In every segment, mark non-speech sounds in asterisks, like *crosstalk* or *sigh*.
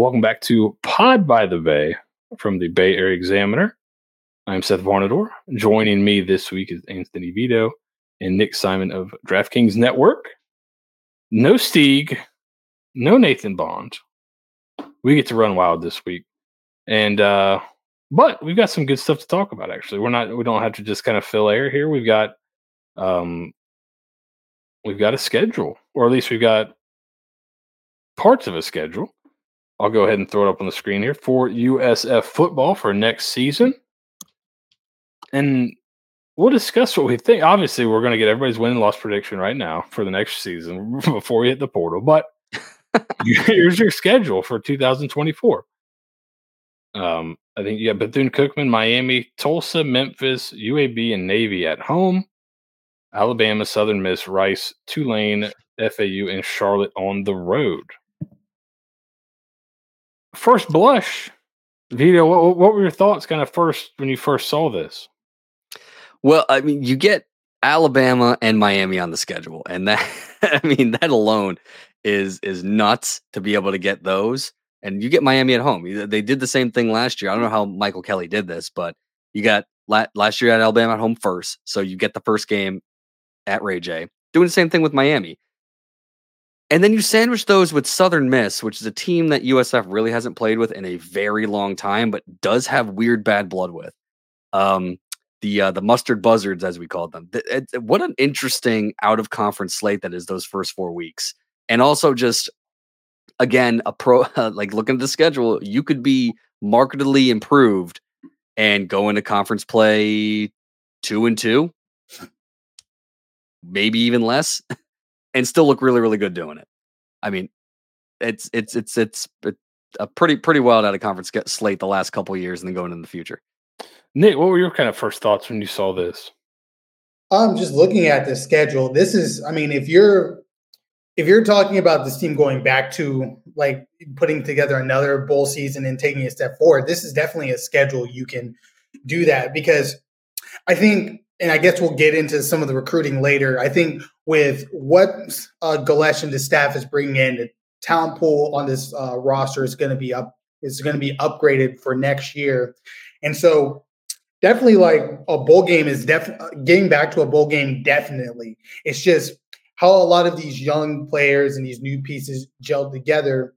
Welcome back to Pod by the Bay from the Bay Area Examiner. I'm Seth Varnador. Joining me this week is Anthony Vito and Nick Simon of DraftKings Network. No Steeg, no Nathan Bond. We get to run wild this week. And uh but we've got some good stuff to talk about actually. We're not we don't have to just kind of fill air here. We've got um we've got a schedule, or at least we've got parts of a schedule. I'll go ahead and throw it up on the screen here for USF football for next season. And we'll discuss what we think. Obviously, we're going to get everybody's win and loss prediction right now for the next season *laughs* before we hit the portal. But *laughs* here's your schedule for 2024. Um, I think you got Bethune Cookman, Miami, Tulsa, Memphis, UAB, and Navy at home. Alabama, Southern Miss, Rice, Tulane, FAU, and Charlotte on the road. First blush, Vito, what, what were your thoughts kind of first when you first saw this? Well, I mean, you get Alabama and Miami on the schedule, and that *laughs* I mean that alone is is nuts to be able to get those. And you get Miami at home. They did the same thing last year. I don't know how Michael Kelly did this, but you got last year at Alabama at home first, so you get the first game at Ray J. Doing the same thing with Miami. And then you sandwich those with Southern Miss, which is a team that USF really hasn't played with in a very long time, but does have weird bad blood with. Um, the uh, the mustard buzzards, as we called them. It, what an interesting out of conference slate that is those first four weeks, and also just again a pro *laughs* like looking at the schedule, you could be markedly improved and go into conference play two and two, maybe even less, *laughs* and still look really really good doing it. I mean, it's it's it's it's a pretty pretty wild out of conference slate the last couple years, and then going into the future. Nick, what were your kind of first thoughts when you saw this? I'm just looking at the schedule. This is, I mean, if you're if you're talking about this team going back to like putting together another bowl season and taking a step forward, this is definitely a schedule you can do that because I think, and I guess we'll get into some of the recruiting later. I think with what uh, Golesh and the staff is bringing in, the talent pool on this uh, roster is going to be up is going to be upgraded for next year, and so definitely like a bowl game is definitely getting back to a bowl game. Definitely, it's just how a lot of these young players and these new pieces gel together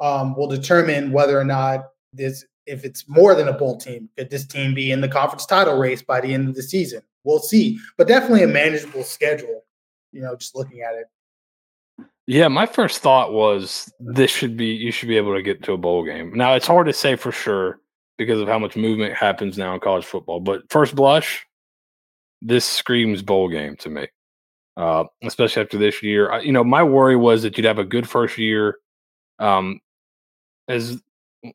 um, will determine whether or not this if it's more than a bowl team. Could this team be in the conference title race by the end of the season? We'll see, but definitely a manageable schedule. You know, just looking at it. Yeah, my first thought was this should be you should be able to get to a bowl game. Now it's hard to say for sure because of how much movement happens now in college football. But first blush, this screams bowl game to me, uh, especially after this year. I, you know, my worry was that you'd have a good first year. Um, as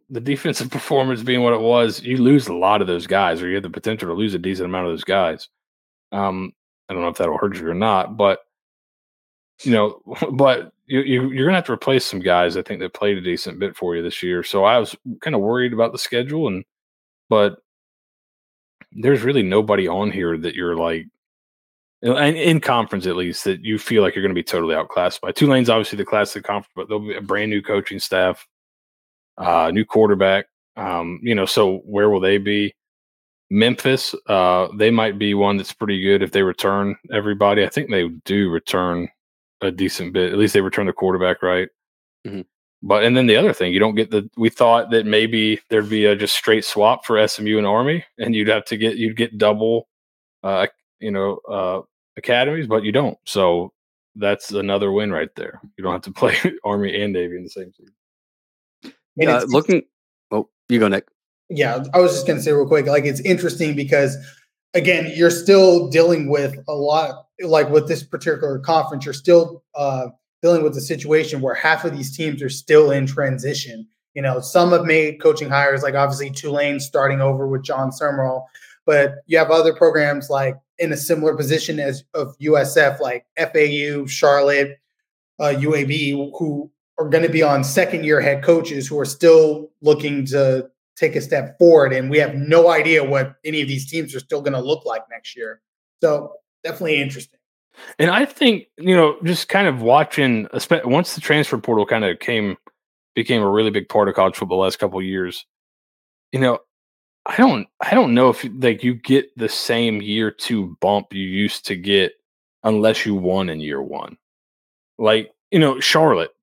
the defensive *laughs* performance being what it was, you lose a lot of those guys, or you have the potential to lose a decent amount of those guys. Um, I don't know if that'll hurt you or not, but you know, *laughs* but you, you you're gonna have to replace some guys. I think that played a decent bit for you this year. So I was kind of worried about the schedule, and but there's really nobody on here that you're like in, in conference at least that you feel like you're going to be totally outclassed by. Tulane's obviously the classic conference, but there'll be a brand new coaching staff, uh, new quarterback. Um, you know, so where will they be? Memphis, uh, they might be one that's pretty good if they return everybody. I think they do return a decent bit. At least they return the quarterback right. Mm-hmm. But and then the other thing, you don't get the. We thought that maybe there'd be a just straight swap for SMU and Army, and you'd have to get you'd get double, uh, you know, uh, academies, but you don't. So that's another win right there. You don't have to *laughs* play Army and Navy in the same season. Yeah, uh, looking. Oh, you go, Nick. Yeah, I was just going to say real quick. Like it's interesting because again, you're still dealing with a lot, like with this particular conference, you're still uh, dealing with a situation where half of these teams are still in transition. You know, some have made coaching hires, like obviously Tulane starting over with Jon Sumrall, but you have other programs like in a similar position as of USF, like FAU, Charlotte, uh, UAB, who are going to be on second year head coaches who are still looking to take a step forward. And we have no idea what any of these teams are still going to look like next year. So definitely interesting. And I think, you know, just kind of watching, once the transfer portal kind of came became a really big part of college football the last couple years. You know, I don't I don't know if like you get the same year two bump you used to get unless you won in year one. Like, you know, Charlotte,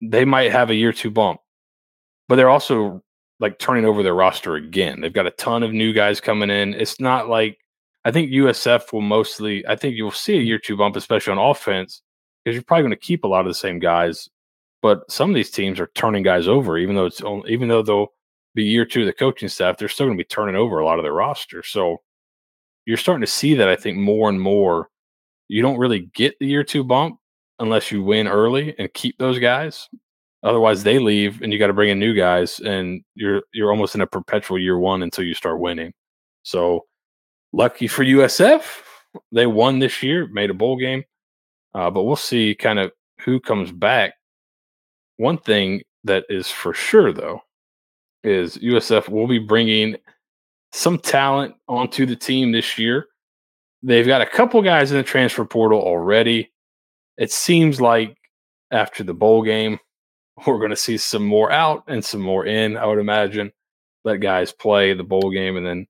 they might have a year two bump, but they're also like turning over their roster again. They've got a ton of new guys coming in. It's not like I think USF will mostly I think you'll see a year two bump, especially on offense, because you're probably going to keep a lot of the same guys. But some of these teams are turning guys over, even though it's only, even though they'll be year two of the coaching staff, they're still going to be turning over a lot of their roster. So you're starting to see that I think more and more. You don't really get the year two bump unless you win early and keep those guys. Otherwise, they leave and you got to bring in new guys, and you're you're almost in a perpetual year one until you start winning. So lucky for USF, they won this year, made a bowl game. Uh, but we'll see kind of who comes back. One thing that is for sure, though, is USF will be bringing some talent onto the team this year. They've got a couple guys in the transfer portal already. It seems like after the bowl game, *laughs* we're going to see some more out and some more in, I would imagine. Let guys play the bowl game and then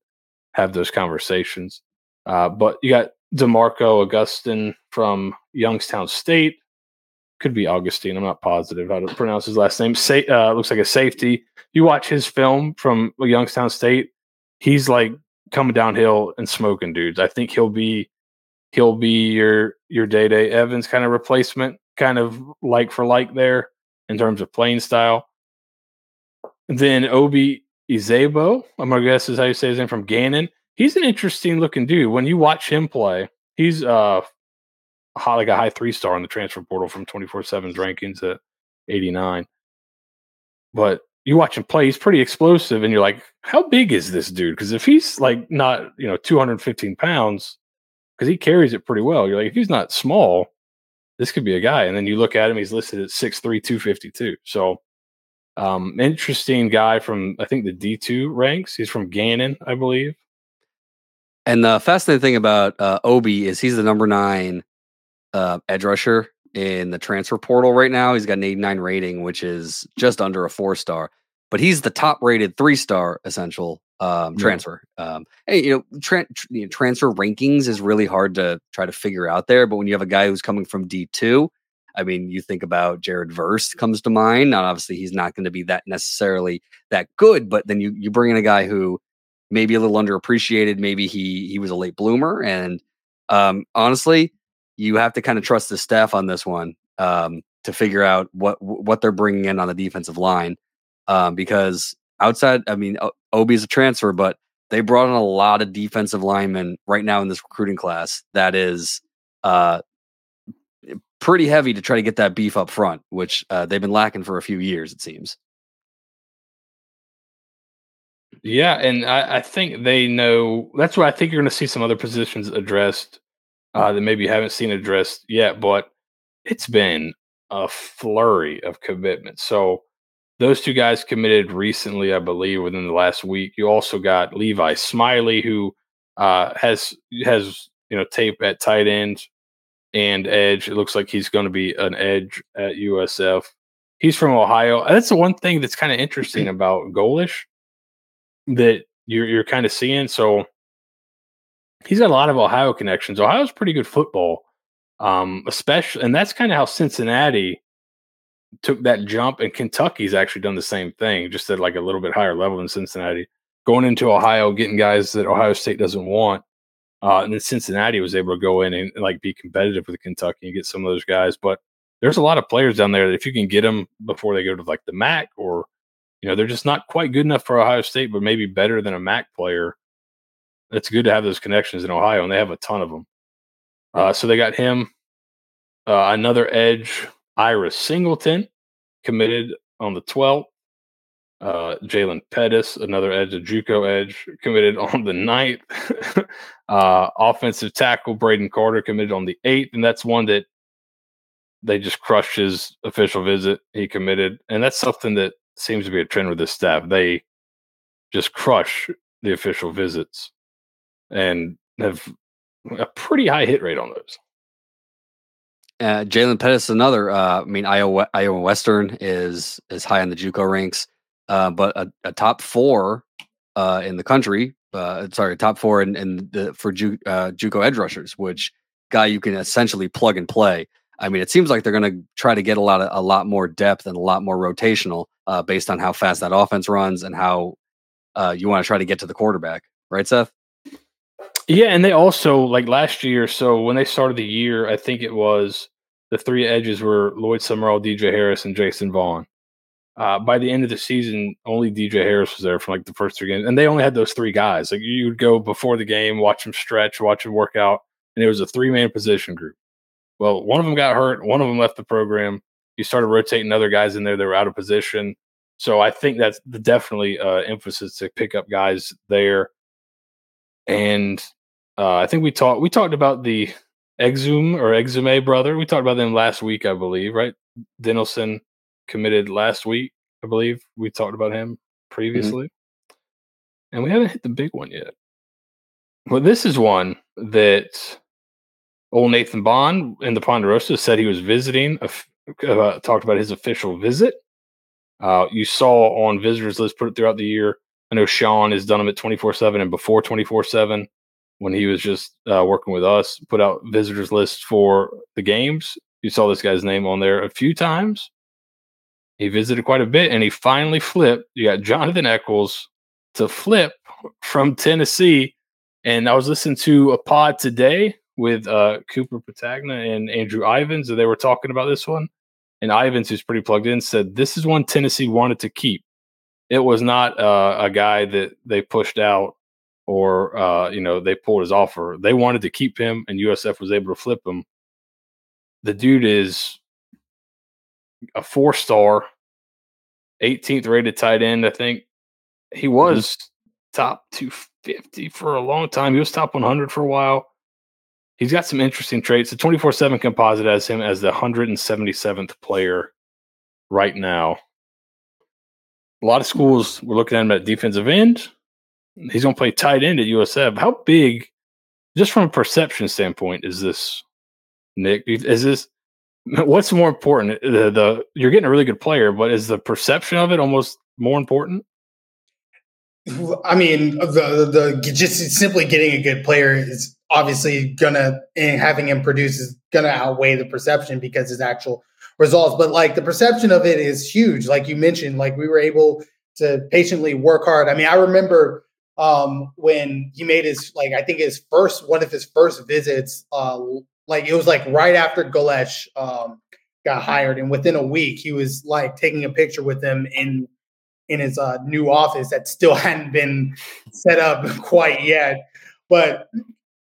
have those conversations. Uh, but you got Demarco Augustin from Youngstown State. Could be Augustine. I'm not positive how to pronounce his last name. Sa- uh, looks like a safety. You watch his film from Youngstown State. He's like coming downhill and smoking dudes. I think he'll be he'll be your your day day Evans kind of replacement, kind of like for like there in terms of playing style. Then Obi Izebo, I'm gonna guess is how you say his name from Gannon. He's an interesting looking dude. When you watch him play, he's uh high, like a high three star in the transfer portal from 24 7's rankings at 89. But you watch him play, he's pretty explosive, and you're like, how big is this dude? Because if he's like not, you know, 215 pounds, because he carries it pretty well, you're like, if he's not small, this could be a guy. And then you look at him, he's listed at 6'3, 252. So, um, interesting guy from, I think, the D2 ranks. He's from Gannon, I believe. And the fascinating thing about uh, Obi is he's the number nine uh, edge rusher in the transfer portal right now. He's got an 89 rating, which is just under a four star, but he's the top rated three star essential um, transfer. Um, hey, you know, tra- you know, transfer rankings is really hard to try to figure out there. But when you have a guy who's coming from D2, I mean, you think about Jared Verse comes to mind. Now, obviously, he's not going to be that necessarily that good, but then you you bring in a guy who maybe a little underappreciated. Maybe he he was a late bloomer, and um, honestly, you have to kind of trust the staff on this one um, to figure out what what they're bringing in on the defensive line um, because outside, I mean, Obi's a transfer, but they brought in a lot of defensive linemen right now in this recruiting class. That is uh, pretty heavy to try to get that beef up front, which uh, they've been lacking for a few years, it seems. Yeah, and I, I think they know. That's why I think you're going to see some other positions addressed uh, that maybe you haven't seen addressed yet, but it's been a flurry of commitments. So those two guys committed recently, I believe, within the last week. You also got Levi Smiley, who uh, has has you know tape at tight end and edge. It looks like he's going to be an edge at USF. He's from Ohio. That's the one thing that's kind of interesting *clears throat* about Golesh that you're you're kind of seeing. So he's got a lot of Ohio connections. Ohio's pretty good football, um, especially, and that's kind of how Cincinnati took that jump, and Kentucky's actually done the same thing, just at like a little bit higher level than Cincinnati. Going into Ohio, getting guys that Ohio State doesn't want, uh, and then Cincinnati was able to go in and, and like be competitive with Kentucky and get some of those guys. But there's a lot of players down there that if you can get them before they go to like the MAC or you know they're just not quite good enough for Ohio State, but maybe better than a MAC player it's good to have those connections in Ohio, and they have a ton of them. Uh, so they got him, uh, another edge, Iris Singleton, committed on the 12th. Uh, Jalen Pettis, another edge, a JUCO edge, committed *laughs* on the 9th. *laughs* uh, offensive tackle Braden Carter committed on the 8th, and that's one that they just crushed his official visit. He committed, and that's something that seems to be a trend with this staff. They just crush the official visits and have a pretty high hit rate on those. Uh, Jalen Pettis, is another. Uh, I mean, Iowa, Iowa Western is is high on the JUCO ranks, uh, but a, a, top four uh, in the country. Uh, sorry, top four in, in the for Ju, uh, JUCO edge rushers, which guy you can essentially plug and play. I mean, it seems like they're going to try to get a lot of a lot more depth and a lot more rotational based on how fast that offense runs and how you want to try to get to the quarterback, right, Seth? Yeah, and they also like last year. So when they started the year, I think it was the three edges were Lloyd Summerall, DJ Harris, and Jason Vaughn. Uh, by the end of the season, only DJ Harris was there for like the first three games, and they only had those three guys. Like you would go before the game, watch them stretch, watch them work out, and it was a three man position group. Well, one of them got hurt, one of them left the program. You started rotating other guys in there that were out of position. So I think that's definitely uh, emphasis to pick up guys there. And uh, I think we talked we talked about the Exum or Exume brother. We talked about them last week, I believe, right? Denelson committed last week, I believe. We talked about him mm-hmm. previously. Mm-hmm. And we haven't hit the big one yet. Well, this is one that old Nathan Bond in the Ponderosa said he was visiting, uh, talked about his official visit. Uh, you saw on visitors list put it throughout the year. I know Sean has done them at 24 7 and before 24 7 when he was just uh, working with us, put out visitors lists for the games. You saw this guy's name on there a few times. He visited quite a bit and he finally flipped. You got Jonathan Eccles to flip from Tennessee. And I was listening to a pod today with uh, Cooper Petagna and Andrew Ivins, and they were talking about this one. And Ivins, who's pretty plugged in, said this is one Tennessee wanted to keep. It was not uh, a guy that they pushed out or uh, you know they pulled his offer. They wanted to keep him, and USF was able to flip him. The dude is a four star, 18th rated tight end. I think he mm-hmm. was mm-hmm. top 250 for a long time. He was top 100 for a while. He's got some interesting traits. The 24 7 composite has him as the 177th player right now. A lot of schools were looking at him at defensive end he's going to play tight end at USF. How big, just from a perception standpoint, is this, Nick? Is this what's more important? The, the you're getting a really good player, but is the perception of it almost more important? I mean, the the just simply getting a good player is obviously gonna and having him produce is gonna outweigh the perception because his actual results. But like the perception of it is huge. Like you mentioned, like we were able to patiently work hard. I mean, I remember um, when he made his like I think his first one of his first visits, uh, like it was like right after Golesh um, got hired, and within a week he was like taking a picture with him in in his uh, new office that still *laughs* hadn't been set up *laughs* quite yet, but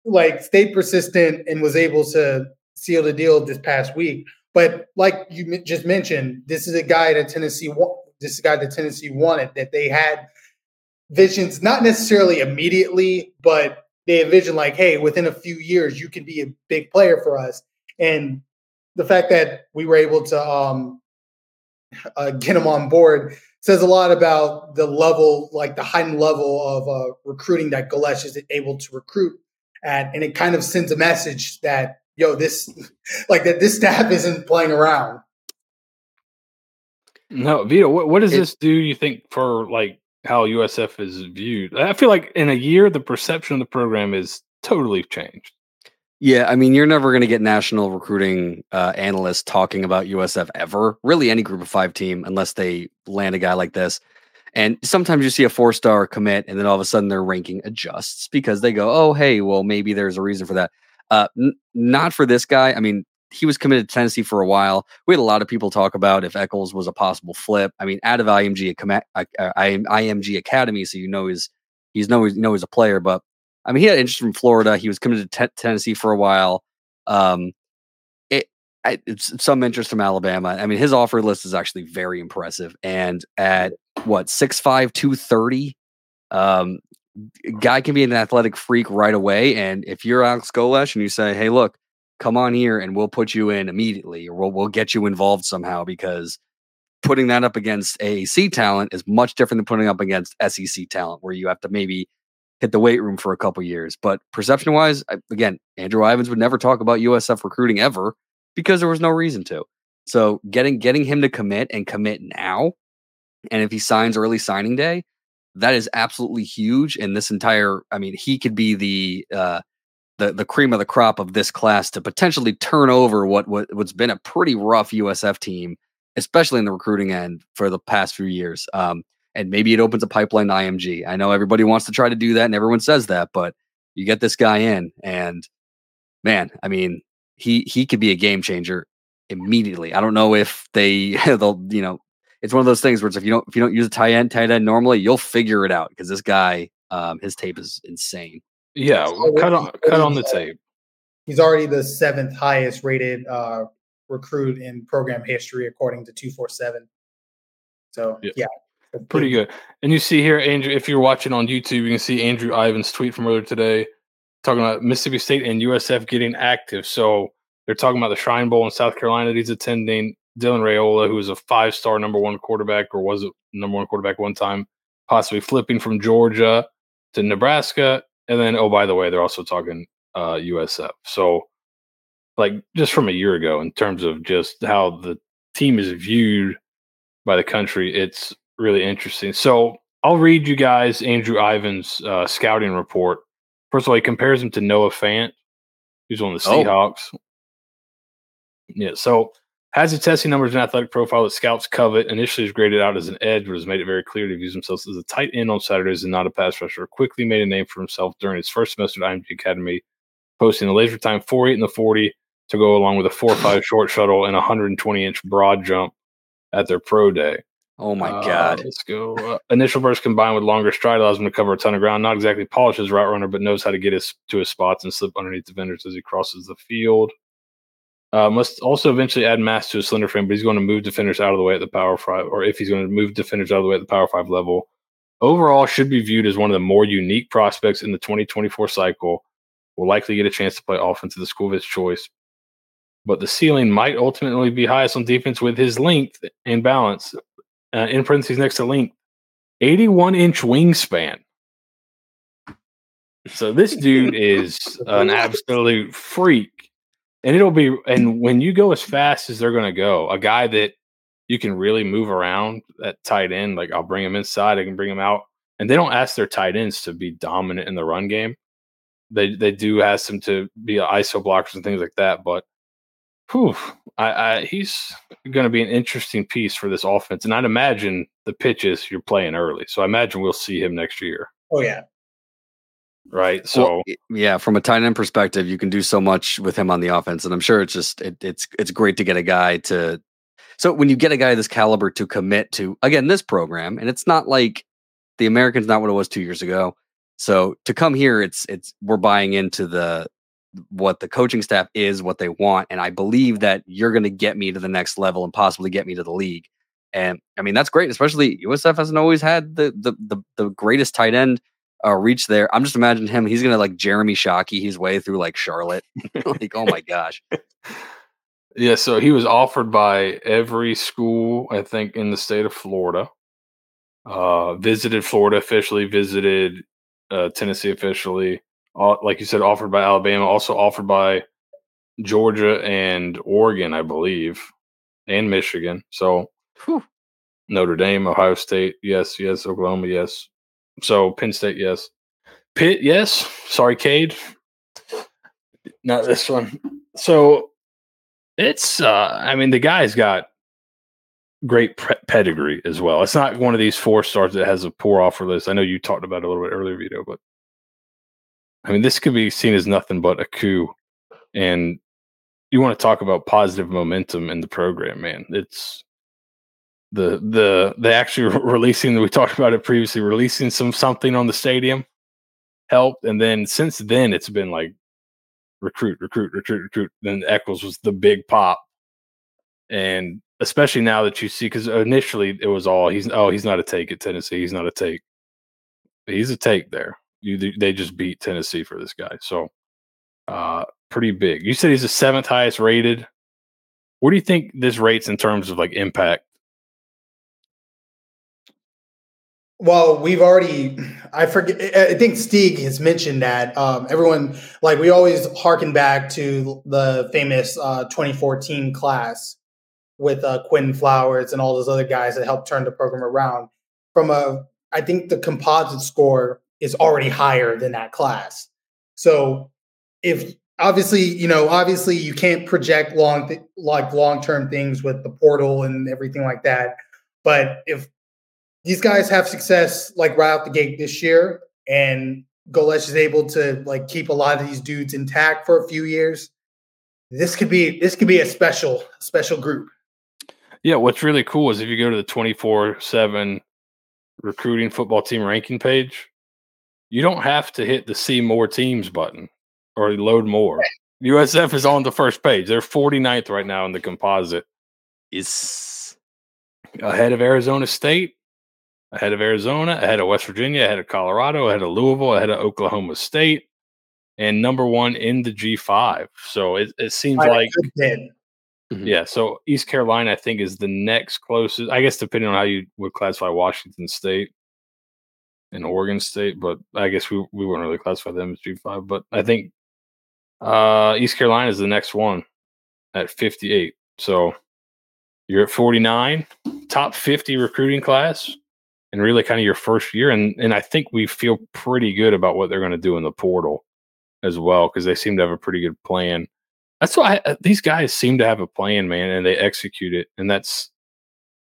like stayed persistent and was able to seal the deal this past week. But like you just mentioned, this is a guy that Tennessee this is a guy that Tennessee wanted that they had visions, not necessarily immediately, but they envision like, hey, within a few years, you can be a big player for us. And the fact that we were able to um, uh, get him on board says a lot about the level, like the heightened level of uh, recruiting that Golesh is able to recruit at. And it kind of sends a message that, yo, this, *laughs* like that this staff isn't playing around. No, Vito, what, what does it, this do, you think, for like how USF is viewed. I feel like in a year, the perception of the program is totally changed. Yeah, I mean, you're never going to get national recruiting uh, analysts talking about USF ever, really any group of five team, unless they land a guy like this. And sometimes you see a four star commit, and then all of a sudden their ranking adjusts because they go, oh, hey, well, maybe there's a reason for that. Uh, n- not for this guy. I mean, he was committed to Tennessee for a while. We had a lot of people talk about if Eccles was a possible flip. I mean, out of IMG, IMG Academy, so you know he's he's know you know he's a player. But I mean, he had interest from Florida. He was committed to t- Tennessee for a while. Um, it, some interest from Alabama. I mean, his offer list is actually very impressive. And at what six five two thirty, um, guy can be an athletic freak right away. And if you're Alex Golesh and you say, "Hey, look." Come on here and we'll put you in immediately or we'll, we'll get you involved somehow because putting that up against AAC talent is much different than putting up against SEC talent where you have to maybe hit the weight room for a couple years. But perception wise, again, Andrew Ivins would never talk about USF recruiting ever. because there was no reason to. So getting getting him to commit and commit now, and if he signs early signing day, that is absolutely huge. And this entire, I mean, he could be the uh, the the cream of the crop of this class to potentially turn over what, what what's been a pretty rough USF team, especially in the recruiting end for the past few years. Um, and maybe it opens a pipeline to IMG. I know everybody wants to try to do that, and everyone says that, but you get this guy in, and man, I mean, he he could be a game changer immediately. I don't know if they *laughs* they'll you know it's one of those things where if you don't if you don't use a tight end tight end normally, you'll figure it out because this guy um, his tape is insane. Yeah, cut on cut on the tape. He's already the seventh highest rated uh, recruit in program history according to two four seven. So yeah. yeah Pretty good. And you see here, Andrew, if you're watching on YouTube, you can see Andrew Ivins' tweet from earlier today talking about Mississippi State and USF getting active. So they're talking about the Shrine Bowl in South Carolina that he's attending. Dylan Raiola, who is a five star number one quarterback or was a number one quarterback one time, possibly flipping from Georgia to Nebraska. And then, oh, by the way, they're also talking uh, USF. So, like, just from a year ago, in terms of just how the team is viewed by the country, it's really interesting. So, I'll read you guys Andrew Ivins' uh, scouting report. First of all, he compares him to Noah Fant, who's on the oh. Seahawks. Oh. Yeah. So has a testing numbers and athletic profile that scouts covet. Initially was graded out as an edge, but has made it very clear to use himself as a tight end on Saturdays and not a pass rusher. Quickly made a name for himself during his first semester at IMG Academy, posting a laser time 48 and the 40 to go along with a 4-5 short shuttle and a 120 inch broad jump at their pro day. Oh my uh, God. Let's go. Uh, initial burst combined with longer stride allows him to cover a ton of ground. Not exactly polished as route runner, but knows how to get his to his spots and slip underneath defenders as he crosses the field. Uh, must also eventually add mass to his slender frame, but he's going to move defenders out of the way at the power five, or if he's going to move defenders out of the way at the power five level. Overall, should be viewed as one of the more unique prospects in the 2024 cycle. Will likely get a chance to play offense at the school of his choice, but the ceiling might ultimately be highest on defense with his length and balance. Uh, in parentheses next to length, 81 inch wingspan. So this dude is an *laughs* absolute freak and it'll be and when you go as fast as they're going to go, a guy that you can really move around at tight end, like I'll bring him inside, I can bring him out, and they don't ask their tight ends to be dominant in the run game. They they do ask them to be ISO blockers and things like that, but whew, I, I he's going to be an interesting piece for this offense, and I'd imagine the pitches you're playing early, so I imagine we'll see him next year. Oh yeah, right? So well, yeah, from a tight end perspective, you can do so much with him on the offense, and I'm sure it's just it, it's it's great to get a guy to. So when you get a guy this caliber to commit to again this program, and it's not like the Americans not what it was two years ago. So to come here, it's it's we're buying into the what the coaching staff is, what they want, and I believe that you're going to get me to the next level and possibly get me to the league. And I mean that's great, especially USF hasn't always had the the the, the greatest tight end uh, reach there. I'm just imagining him. He's gonna like Jeremy Shockey his way through like Charlotte. *laughs* like, oh my gosh. Yeah, so he was offered by every school, I think, in the state of Florida. Uh, visited Florida officially, visited uh, Tennessee officially. Uh, like you said, offered by Alabama, also offered by Georgia and Oregon, I believe, and Michigan. So Whew. Notre Dame, Ohio State, yes, yes, Oklahoma, yes. So Penn State, yes. Pitt, yes. Sorry, Cade. Not this one. So it's, uh, I mean, the guy's got great pre- pedigree as well. It's not one of these four stars that has a poor offer list. I know you talked about it a little bit earlier, Vito, but I mean, this could be seen as nothing but a coup. And you want to talk about positive momentum in the program, man. It's the the they actually releasing we talked about it previously releasing some something on the stadium helped. And then since then it's been like recruit recruit recruit recruit. Then eccles was the big pop. And especially now that you see because initially it was all he's oh he's not a take at tennessee. He's not a take. He's a take there. You they just beat tennessee for this guy. So uh pretty big. You said he's the seventh highest rated. What do you think this rates in terms of like impact Well, we've already, I forget, I think Steeg has mentioned that. Um, everyone, like, we always harken back to the famous uh, 2014 class with uh, Quinn Flowers and all those other guys that helped turn the program around. From a, I think the composite score is already higher than that class. So if obviously, you know, obviously you can't project long, th- like long term things with the portal and everything like that. But if these guys have success like right out the gate this year, and Golesh is able to like keep a lot of these dudes intact for a few years. This could be this could be a special special group. Yeah, what's really cool is if you go to the twenty four seven recruiting football team ranking page, you don't have to hit the see more teams button or load more. USF is on the first page. They're 49th right now in the composite. Is ahead of Arizona State, ahead of Arizona, ahead of West Virginia, ahead of Colorado, ahead of Louisville, ahead of Oklahoma State, and number one in the G5. So it, it seems like, Mhm. yeah. So East Carolina, I think, is the next closest. I guess depending on how you would classify Washington State and Oregon State, but I guess we we wouldn't really classify them as G5. But I think uh, East Carolina is the next one at 58. So you're at 49, top 50 recruiting class, and really kind of your first year. And and I think we feel pretty good about what they're going to do in the portal as well because they seem to have a pretty good plan. That's why I, these guys seem to have a plan, man, and they execute it. And that's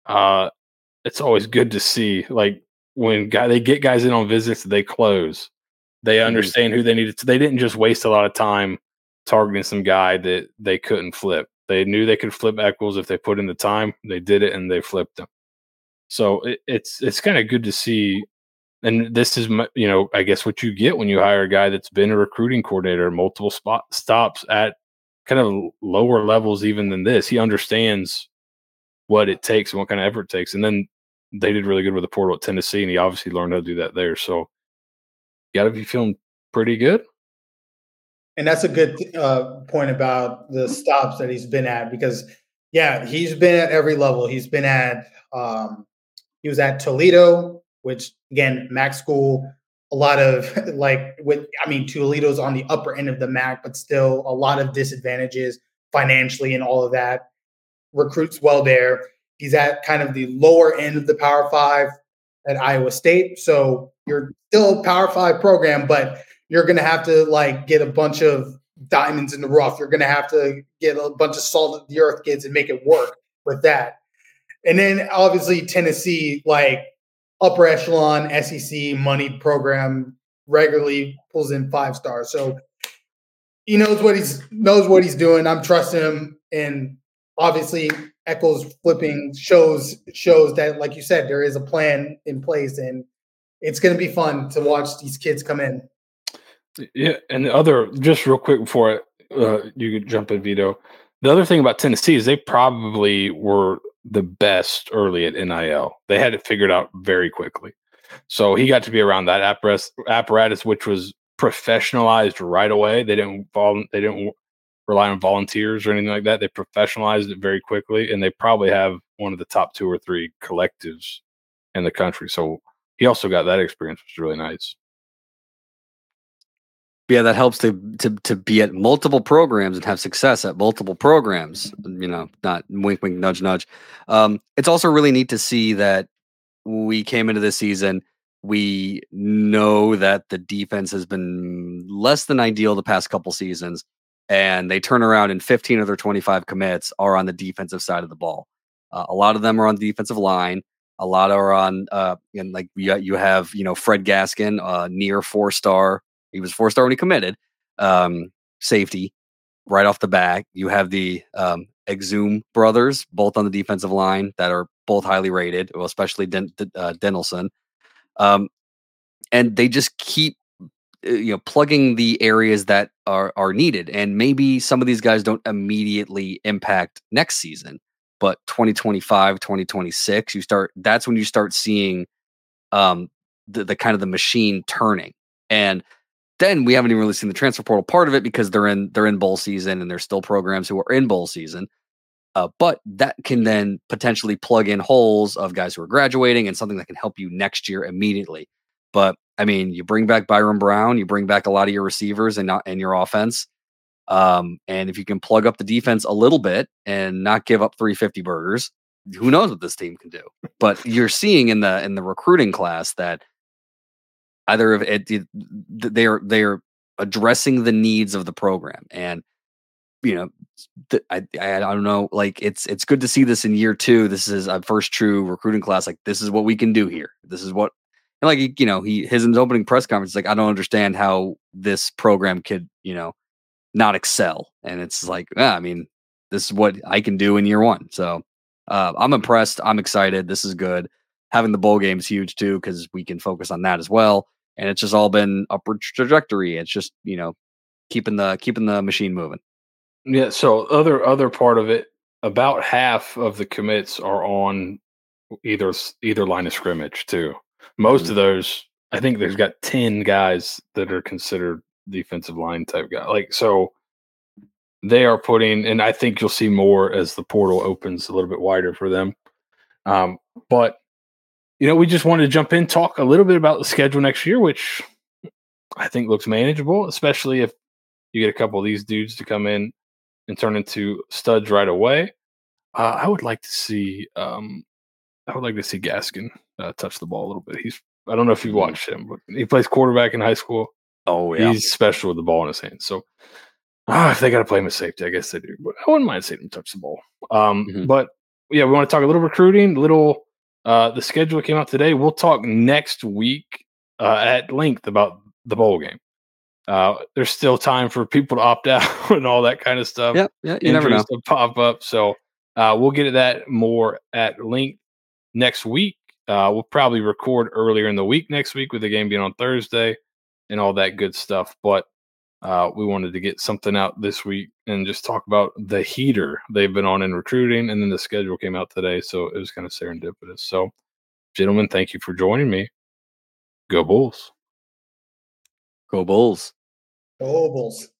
uh, it's always good to see. Like when guy they get guys in on visits, they close. They understand who they needed to. They didn't just waste a lot of time targeting some guy that they couldn't flip. They knew they could flip Eccles if they put in the time. They did it and they flipped him. So it, it's it's kind of good to see. And this is you know I guess what you get when you hire a guy that's been a recruiting coordinator, multiple spot stops at kind of lower levels even than this. He understands what it takes and what kind of effort it takes. And then they did really good with the portal at Tennessee, and he obviously learned how to do that there. So you got to be feeling pretty good. And that's a good uh, point about the stops that he's been at because, yeah, he's been at every level. He's been at, um, he was at Toledo, which again, MAC school, a lot of *laughs* like with, I mean, Toledo's on the upper end of the MAC, but still a lot of disadvantages financially and all of that. Recruits well there. He's at kind of the lower end of the Power Five at Iowa State. So you're still a Power Five program, but you're going to have to like get a bunch of diamonds in the rough. You're going to have to get a bunch of salt of the earth kids and make it work with that. And then obviously Tennessee, like upper echelon SEC money program, regularly pulls in five stars. So he knows what he's knows what he's doing. I'm trusting him, and obviously Eccles flipping shows shows that, like you said, there is a plan in place, and it's going to be fun to watch these kids come in. Yeah, and the other, just real quick before uh, you jump in, Vito. The other thing about Tennessee is they probably were the best early at NIL. They had it figured out very quickly. So he got to be around that apparatus, apparatus which was professionalized right away. They didn't vol- they didn't rely on volunteers or anything like that. They professionalized it very quickly, and they probably have one of the top two or three collectives in the country. So he also got that experience, which is really nice. Yeah, that helps to to to be at multiple programs and have success at multiple programs. You know, not wink, wink, nudge, nudge. Um, it's also really neat to see that we came into this season. We know that the defense has been less than ideal the past couple seasons, and they turn around and 15 of their 25 commits are on the defensive side of the ball. Uh, a lot of them are on the defensive line. A lot are on, uh, and like you, you have, you know, Fred Gaskin, uh, near four star he was four star when he committed. Um, safety right off the bat. You have the um, Exum brothers, both on the defensive line, that are both highly rated, especially Den- uh, Denelson. Um, and they just keep uh, you know plugging the areas that are are needed and maybe some of these guys don't immediately impact next season but 2025 2026 you start that's when you start seeing um the, the kind of the machine turning and then we haven't even really seen the transfer portal part of it because they're in they're in bowl season and there's still programs who are in bowl season. Uh, but that can then potentially plug in holes of guys who are graduating and something that can help you next year immediately. But I mean, you bring back Byron Brown, you bring back a lot of your receivers and not and your offense. Um, and if you can plug up the defense a little bit and not give up 350 burgers, who knows what this team can do? But you're seeing in the in the recruiting class that either of it they're they're addressing the needs of the program and you know I, I don't know like it's it's good to see this in year two this is a first true recruiting class like this is what we can do here. This is what and like you know he his opening press conference like i don't understand how this program could you know not excel. And it's like yeah, i mean this is what i can do in year one. So uh, i'm impressed i'm excited this is good. Having the bowl game is huge too because we can focus on that as well and it's just all been upward trajectory. It's just you know keeping the keeping the machine moving. Yeah. So other other part of it, about half of the commits are on either either line of scrimmage too. Most mm-hmm. of those, I think, there's got ten guys that are considered defensive line type guy. Like so, they are putting, and I think you'll see more as the portal opens a little bit wider for them. Um, but you know, we just wanted to jump in, talk a little bit about the schedule next year, which I think looks manageable, especially if you get a couple of these dudes to come in and turn into studs right away. Uh, I would like to see, um, I would like to see Gaskin uh, touch the ball a little bit. He's, I don't know if you've mm-hmm. watched him, but he plays quarterback in high school. Oh yeah, he's special with the ball in his hands. So, uh, if they got to play him as safety, I guess they do. But I wouldn't mind seeing him touch the ball. Um, mm-hmm. But yeah, we want to talk a little recruiting, a little uh, the schedule came out today. We'll talk next week uh, at length about the bowl game. Uh, there's still time for people to opt *laughs* out and all that kind of stuff. Yeah, yeah, you never know. To pop up. So uh, we'll get at that more at length next week. Uh, we'll probably record earlier in the week next week with the game being on Thursday and all that good stuff. But uh, we wanted to get something out this week and just talk about the heater they've been on in recruiting. And then the schedule came out today. So it was kind of serendipitous. So, gentlemen, thank you for joining me. Go Bulls. Go Bulls. Go Bulls.